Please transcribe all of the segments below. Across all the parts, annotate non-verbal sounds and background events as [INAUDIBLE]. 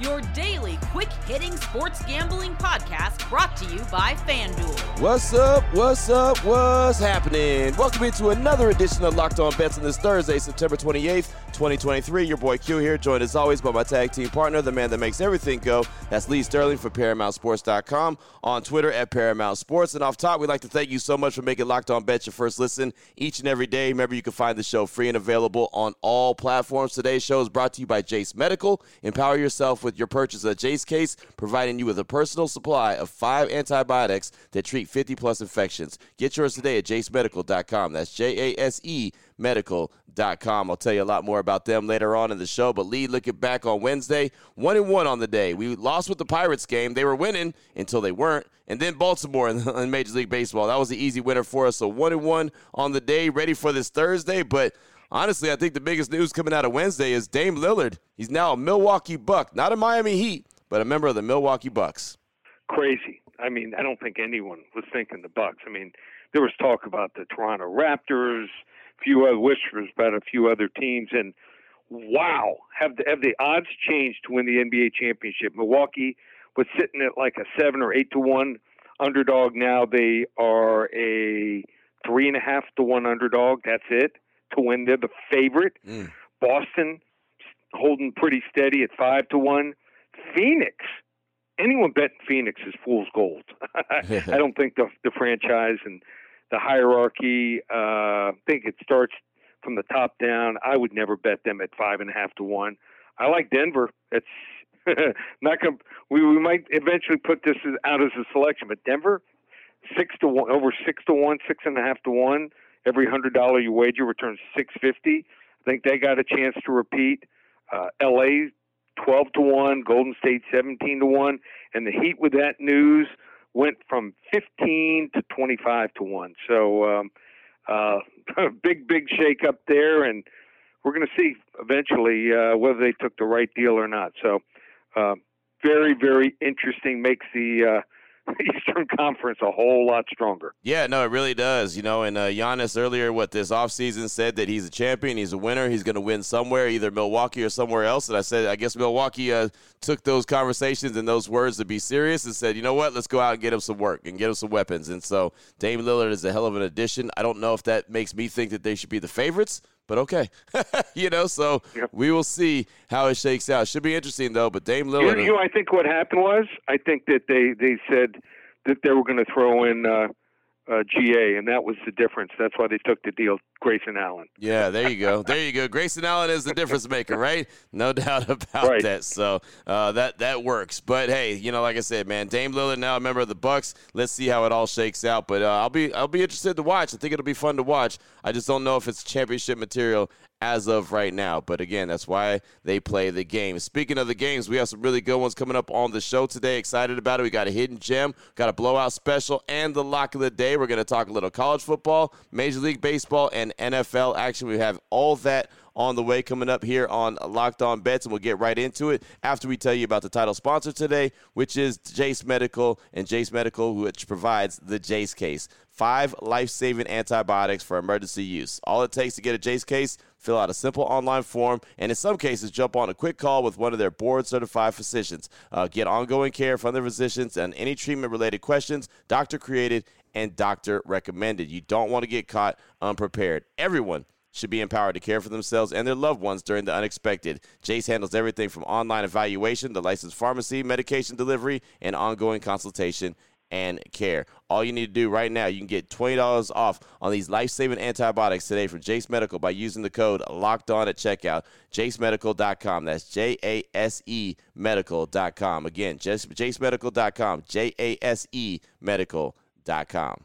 your daily quick hitting sports gambling podcast brought to you by FanDuel. What's up? What's up? What's happening? Welcome into another edition of Locked On Bets on this Thursday, September 28th. 2023. Your boy Q here, joined as always by my tag team partner, the man that makes everything go. That's Lee Sterling for ParamountSports.com on Twitter at Paramount Sports. And off top, we'd like to thank you so much for making Locked On Bets your first listen each and every day. Remember, you can find the show free and available on all platforms. Today's show is brought to you by Jase Medical. Empower yourself with your purchase of Jase Case, providing you with a personal supply of five antibiotics that treat 50 plus infections. Get yours today at jasemedical.com. That's J A S E medical.com. I'll tell you a lot more about them later on in the show. But Lee, looking back on Wednesday, one and one on the day. We lost with the Pirates game. They were winning until they weren't. And then Baltimore in [LAUGHS] Major League Baseball. That was the easy winner for us. So one and one on the day, ready for this Thursday. But honestly, I think the biggest news coming out of Wednesday is Dame Lillard. He's now a Milwaukee Buck, not a Miami Heat, but a member of the Milwaukee Bucks. Crazy. I mean, I don't think anyone was thinking the Bucks. I mean, there was talk about the Toronto Raptors a few other whispers about a few other teams, and wow, have the have the odds changed to win the NBA championship? Milwaukee was sitting at like a seven or eight to one underdog. Now they are a three and a half to one underdog. That's it to win. They're the favorite. Mm. Boston holding pretty steady at five to one. Phoenix. Anyone betting Phoenix is fool's gold. [LAUGHS] I don't think the the franchise and the hierarchy. Uh, I think it starts from the top down. I would never bet them at five and a half to one. I like Denver. It's [LAUGHS] not going. We we might eventually put this out as a selection, but Denver six to one over six to one, six and a half to one. Every hundred dollar you wager returns six fifty. I think they got a chance to repeat. Uh, L.A. twelve to one, Golden State seventeen to one, and the Heat with that news went from 15 to 25 to 1. So, um, uh, [LAUGHS] big, big shake up there. And we're going to see eventually uh, whether they took the right deal or not. So, uh, very, very interesting. Makes the uh, [LAUGHS] Eastern Conference a whole lot stronger. Yeah, no, it really does. You know, and uh, Giannis earlier, what this offseason said that he's a champion, he's a winner, he's going to win somewhere, either Milwaukee or somewhere else. And I said, I guess Milwaukee uh, took those conversations and those words to be serious and said, you know what, let's go out and get him some work and get him some weapons. And so Dame Lillard is a hell of an addition. I don't know if that makes me think that they should be the favorites but okay, [LAUGHS] you know. So yep. we will see how it shakes out. Should be interesting though. But Dame Lillard, you know, I think what happened was I think that they they said that they were going to throw in uh, uh, GA, and that was the difference. That's why they took the deal, Grayson Allen. Yeah, there you go. [LAUGHS] There you go. Grayson Allen is the difference maker, right? No doubt about right. that. So uh, that that works. But hey, you know, like I said, man, Dame Lillard now a member of the Bucks. Let's see how it all shakes out. But uh, I'll be I'll be interested to watch. I think it'll be fun to watch. I just don't know if it's championship material as of right now. But again, that's why they play the game. Speaking of the games, we have some really good ones coming up on the show today. Excited about it. We got a hidden gem, got a blowout special, and the lock of the day. We're going to talk a little college football, Major League Baseball, and NFL action. We have all that on the way coming up here on Locked On Bets, and we'll get right into it after we tell you about the title sponsor today, which is Jase Medical, and Jase Medical, which provides the Jase case. Five life saving antibiotics for emergency use. All it takes to get a Jase case fill out a simple online form, and in some cases, jump on a quick call with one of their board certified physicians. Uh, get ongoing care from their physicians and any treatment related questions, doctor created and doctor recommended. You don't want to get caught unprepared. Everyone should be empowered to care for themselves and their loved ones during the unexpected. Jase handles everything from online evaluation to licensed pharmacy, medication delivery, and ongoing consultation and care. All you need to do right now, you can get $20 off on these life-saving antibiotics today from Jase Medical by using the code locked on at checkout. JaseMedical.com. That's J-A-S-E medical.com. Again, JaseMedical.com. J-A-S-E medical.com.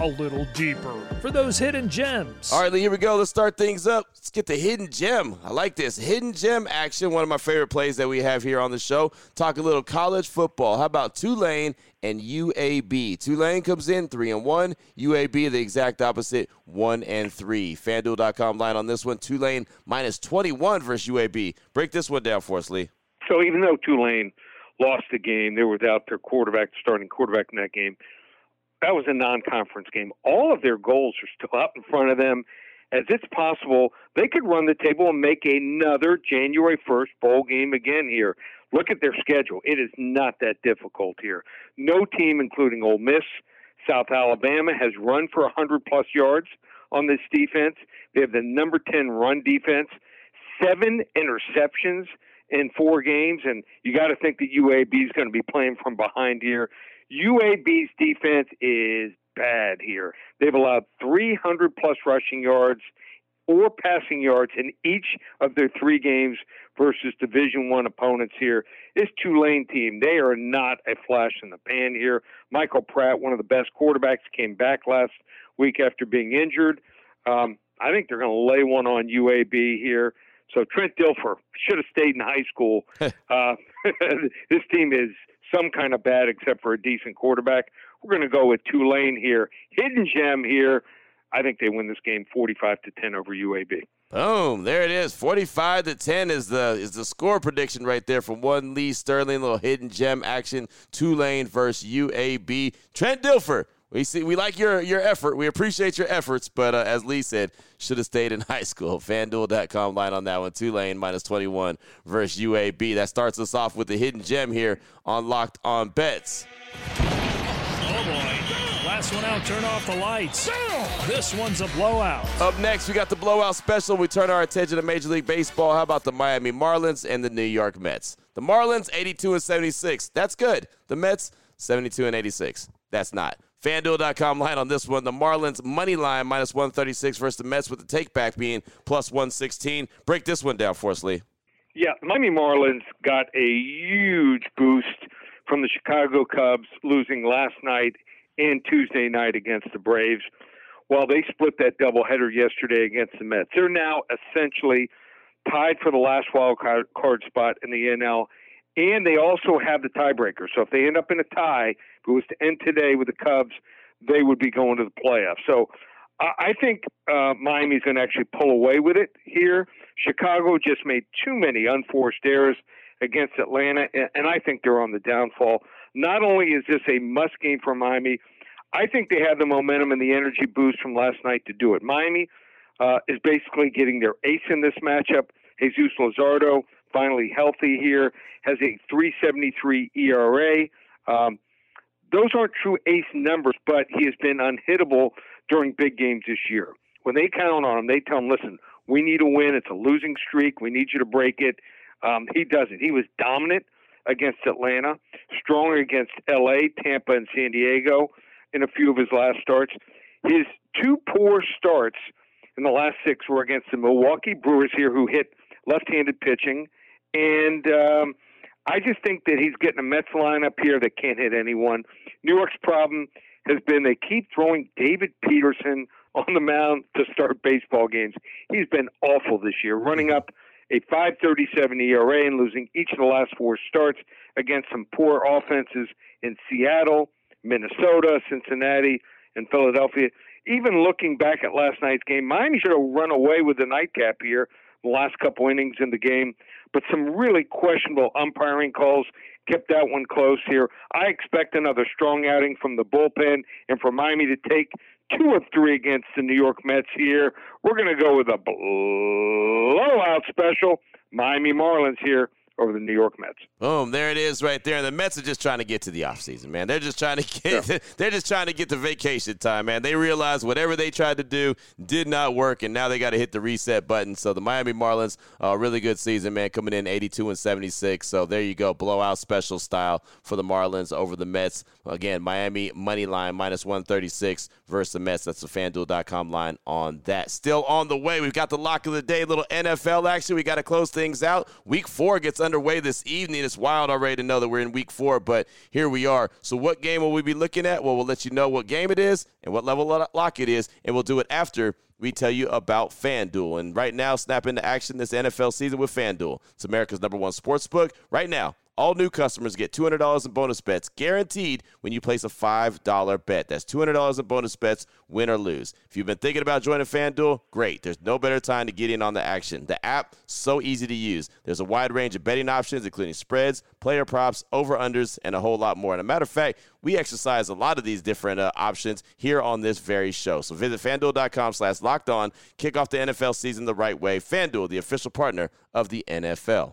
a little deeper for those hidden gems. All right, Lee, here we go. Let's start things up. Let's get the hidden gem. I like this. Hidden gem action, one of my favorite plays that we have here on the show. Talk a little college football. How about Tulane and UAB? Tulane comes in 3 and 1, UAB the exact opposite, 1 and 3. FanDuel.com line on this one. Tulane minus 21 versus UAB. Break this one down for us, Lee. So even though Tulane lost the game, they were without their quarterback, starting quarterback in that game that was a non-conference game. All of their goals are still out in front of them. As it's possible, they could run the table and make another January 1st bowl game again here. Look at their schedule. It is not that difficult here. No team, including Ole Miss, South Alabama, has run for 100 plus yards on this defense. They have the number 10 run defense, seven interceptions in four games, and you got to think that UAB is going to be playing from behind here. UAB's defense is bad here. They've allowed 300 plus rushing yards or passing yards in each of their three games versus Division One opponents here. This Tulane team, they are not a flash in the pan here. Michael Pratt, one of the best quarterbacks, came back last week after being injured. Um, I think they're going to lay one on UAB here. So Trent Dilfer should have stayed in high school. [LAUGHS] uh, [LAUGHS] this team is some kind of bad except for a decent quarterback. We're going to go with Tulane here. Hidden gem here. I think they win this game 45 to 10 over UAB. Boom! There it is. Forty-five to ten is the is the score prediction right there from one Lee Sterling. Little hidden gem action. Tulane versus UAB. Trent Dilfer we see we like your your effort. We appreciate your efforts, but uh, as Lee said, should have stayed in [LAUGHS] high school. FanDuel.com line on that one. Tulane minus 21 versus UAB. That starts us off with the hidden gem here on Locked On Bets. Oh boy. Last one out, turn off the lights. This one's a blowout. Up next, we got the blowout special. We turn our attention to Major League Baseball. How about the Miami Marlins and the New York Mets? The Marlins 82 and 76. That's good. The Mets 72 and 86. That's not. FanDuel.com line on this one. The Marlins money line minus 136 versus the Mets with the take back being plus 116. Break this one down for us, Lee. Yeah, Miami Marlins got a huge boost from the Chicago Cubs losing last night and Tuesday night against the Braves. While they split that doubleheader yesterday against the Mets, they're now essentially tied for the last wild card spot in the NL and they also have the tiebreaker. So if they end up in a tie, if it was to end today with the Cubs, they would be going to the playoffs. So I think uh, Miami's going to actually pull away with it here. Chicago just made too many unforced errors against Atlanta, and I think they're on the downfall. Not only is this a must game for Miami, I think they have the momentum and the energy boost from last night to do it. Miami uh, is basically getting their ace in this matchup, Jesus Luzardo finally healthy here, has a 373 ERA. Um, those aren't true ace numbers, but he has been unhittable during big games this year. When they count on him, they tell him, listen, we need a win. It's a losing streak. We need you to break it. Um, he doesn't. He was dominant against Atlanta, stronger against LA, Tampa, and San Diego in a few of his last starts. His two poor starts in the last six were against the Milwaukee Brewers here, who hit left handed pitching and um, I just think that he's getting a Mets lineup here that can't hit anyone. New York's problem has been they keep throwing David Peterson on the mound to start baseball games. He's been awful this year, running up a 5.37 ERA and losing each of the last four starts against some poor offenses in Seattle, Minnesota, Cincinnati, and Philadelphia. Even looking back at last night's game, Miami should have run away with the nightcap here the last couple innings in the game but some really questionable umpiring calls. kept that one close here. I expect another strong outing from the bullpen and for Miami to take two of three against the New York Mets here. We're going to go with a blowout special. Miami Marlins here over the New York Mets. Boom, there it is right there. And the Mets are just trying to get to the offseason, man. They're just trying to get yeah. [LAUGHS] they're just trying to get to vacation time, man. They realize whatever they tried to do did not work and now they got to hit the reset button. So the Miami Marlins, a uh, really good season, man, coming in 82 and 76. So there you go, blowout special style for the Marlins over the Mets. Again, Miami money line minus 136 versus the Mets. That's the fanduel.com line on that. Still on the way. We've got the lock of the day, little NFL action. We got to close things out. Week 4 gets underway this evening. It's wild already to know that we're in week four, but here we are. So, what game will we be looking at? Well, we'll let you know what game it is and what level of lock it is, and we'll do it after we tell you about FanDuel. And right now, snap into action this NFL season with FanDuel. It's America's number one sports book. Right now, all new customers get $200 in bonus bets guaranteed when you place a $5 bet. That's $200 in bonus bets, win or lose. If you've been thinking about joining FanDuel, great. There's no better time to get in on the action. The app, so easy to use. There's a wide range of betting options, including spreads, player props, over-unders, and a whole lot more. And a matter of fact, we exercise a lot of these different uh, options here on this very show. So visit fanduel.com slash locked on. Kick off the NFL season the right way. FanDuel, the official partner of the NFL.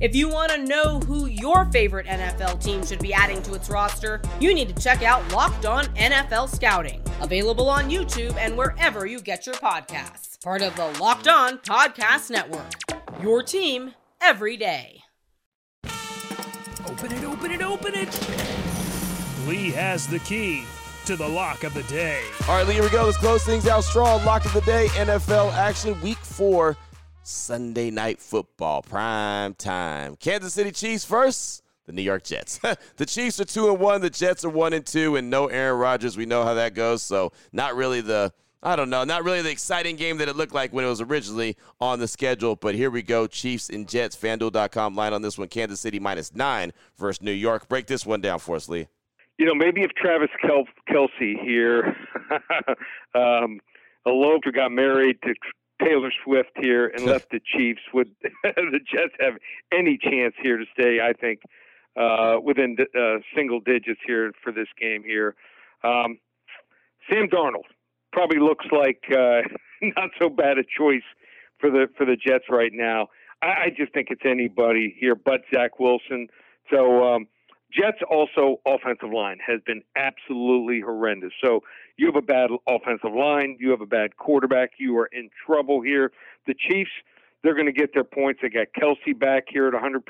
If you want to know who your favorite NFL team should be adding to its roster, you need to check out Locked On NFL Scouting, available on YouTube and wherever you get your podcasts. Part of the Locked On Podcast Network. Your team every day. Open it, open it, open it. Lee has the key to the lock of the day. All right, Lee, here we go. Let's close things out strong. Lock of the day, NFL action, week four Sunday night football, prime time. Kansas City Chiefs first. The New York Jets. [LAUGHS] the Chiefs are two and one. The Jets are one and two, and no Aaron Rodgers. We know how that goes. So not really the I don't know, not really the exciting game that it looked like when it was originally on the schedule. But here we go. Chiefs and Jets. FanDuel.com line on this one. Kansas City minus nine versus New York. Break this one down for us, Lee. You know, maybe if Travis Kel- Kelce here, [LAUGHS] um, eloped or got married to Taylor Swift here and left the Chiefs. Would [LAUGHS] the Jets have any chance here to stay? I think uh, within uh, single digits here for this game here. Um, Sam Darnold probably looks like uh, [LAUGHS] not so bad a choice for the for the Jets right now. I, I just think it's anybody here but Zach Wilson. So um, Jets also offensive line has been absolutely horrendous. So you have a bad offensive line, you have a bad quarterback, you are in trouble here. The Chiefs, they're going to get their points. They got Kelce back here at 100%.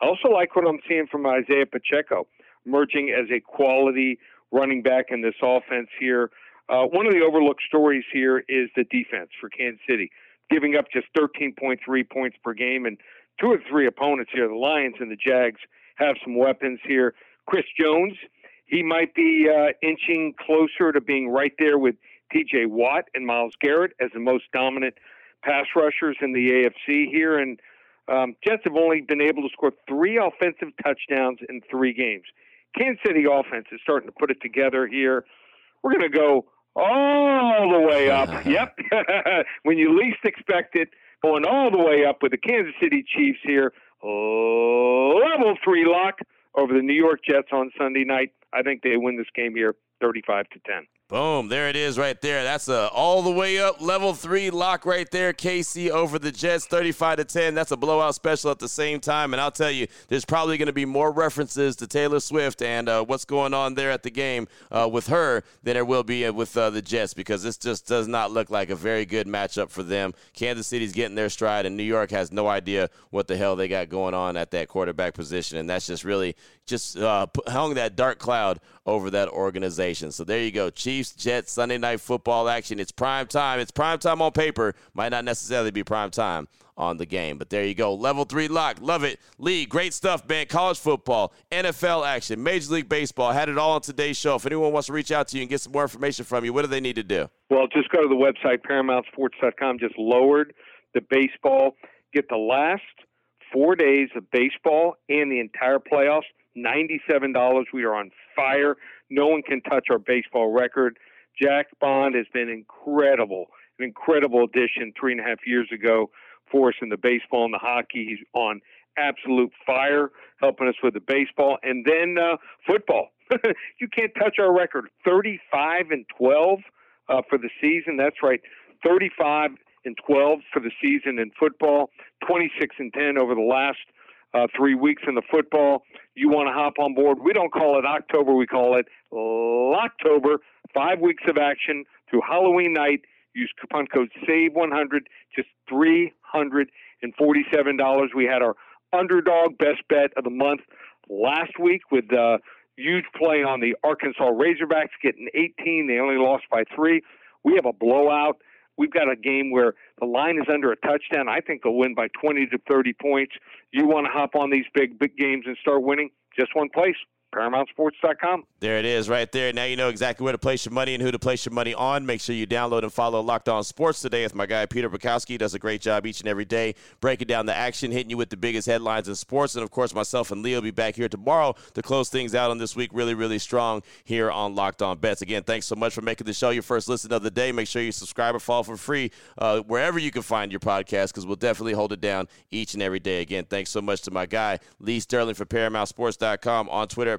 I also like what I'm seeing from Isaiah Pacheco, emerging as a quality running back in this offense here. Uh, one of the overlooked stories here is the defense for Kansas City, giving up just 13.3 points per game, and two or three opponents here, the Lions and the Jags have some weapons here. Chris Jones, he might be uh, inching closer to being right there with T.J. Watt and Myles Garrett as the most dominant pass rushers in the AFC here. And um, Jets have only been able to score three offensive touchdowns in three games. Kansas City offense is starting to put it together here. We're going to go all the way up. [LAUGHS] yep. [LAUGHS] when you least expect it, going all the way up with the Kansas City Chiefs here level three lock over the New York Jets on Sunday night. I think they win this game here 35 to 10. Boom, there it is right there. That's a all the way up level three lock right there. KC over the Jets, 35 to 10. That's a blowout special at the same time. And I'll tell you, there's probably going to be more references to Taylor Swift and uh, what's going on there at the game uh, with her than there will be with uh, the Jets because this just does not look like a very good matchup for them. Kansas City's getting their stride, and New York has no idea what the hell they got going on at that quarterback position. And that's just really just uh, hung that dark cloud over that organization. So there you go. Chiefs, Jets, Sunday night football action. It's prime time. It's prime time on paper. Might not necessarily be prime time on the game. But there you go. Level three lock. Love it. Lee, great stuff, man. College football, NFL action, Major League Baseball. Had it all on today's show. If anyone wants to reach out to you and get some more information from you, what do they need to do? Well, just go to the website, ParamountSports.com. Just lowered the baseball. Get the last four days of baseball and the entire playoffs. $97. We are on fire. No one can touch our baseball record. Jack Bond has been incredible, an incredible addition three and a half years ago for us in the baseball and the hockey. He's on absolute fire, helping us with the baseball. And then uh, football. [LAUGHS] you can't touch our record 35 and 12 uh, for the season. That's right, 35 and 12 for the season in football, 26 and 10 over the last uh, three weeks in the football. You want to hop on board? We don't call it October, we call it October. Five weeks of action through Halloween night. Use coupon code SAVE100, just $347. We had our underdog best bet of the month last week with uh, huge play on the Arkansas Razorbacks getting 18. They only lost by three. We have a blowout. We've got a game where the line is under a touchdown. I think they'll win by 20 to 30 points. You want to hop on these big, big games and start winning? Just one place. ParamountSports.com. There it is, right there. Now you know exactly where to place your money and who to place your money on. Make sure you download and follow Locked On Sports today with my guy Peter Bukowski. Does a great job each and every day breaking down the action, hitting you with the biggest headlines in sports. And of course, myself and Leo will be back here tomorrow to close things out on this week. Really, really strong here on Locked On Bets. Again, thanks so much for making the show your first listen of the day. Make sure you subscribe or follow for free uh, wherever you can find your podcast because we'll definitely hold it down each and every day. Again, thanks so much to my guy Lee Sterling for ParamountSports.com on Twitter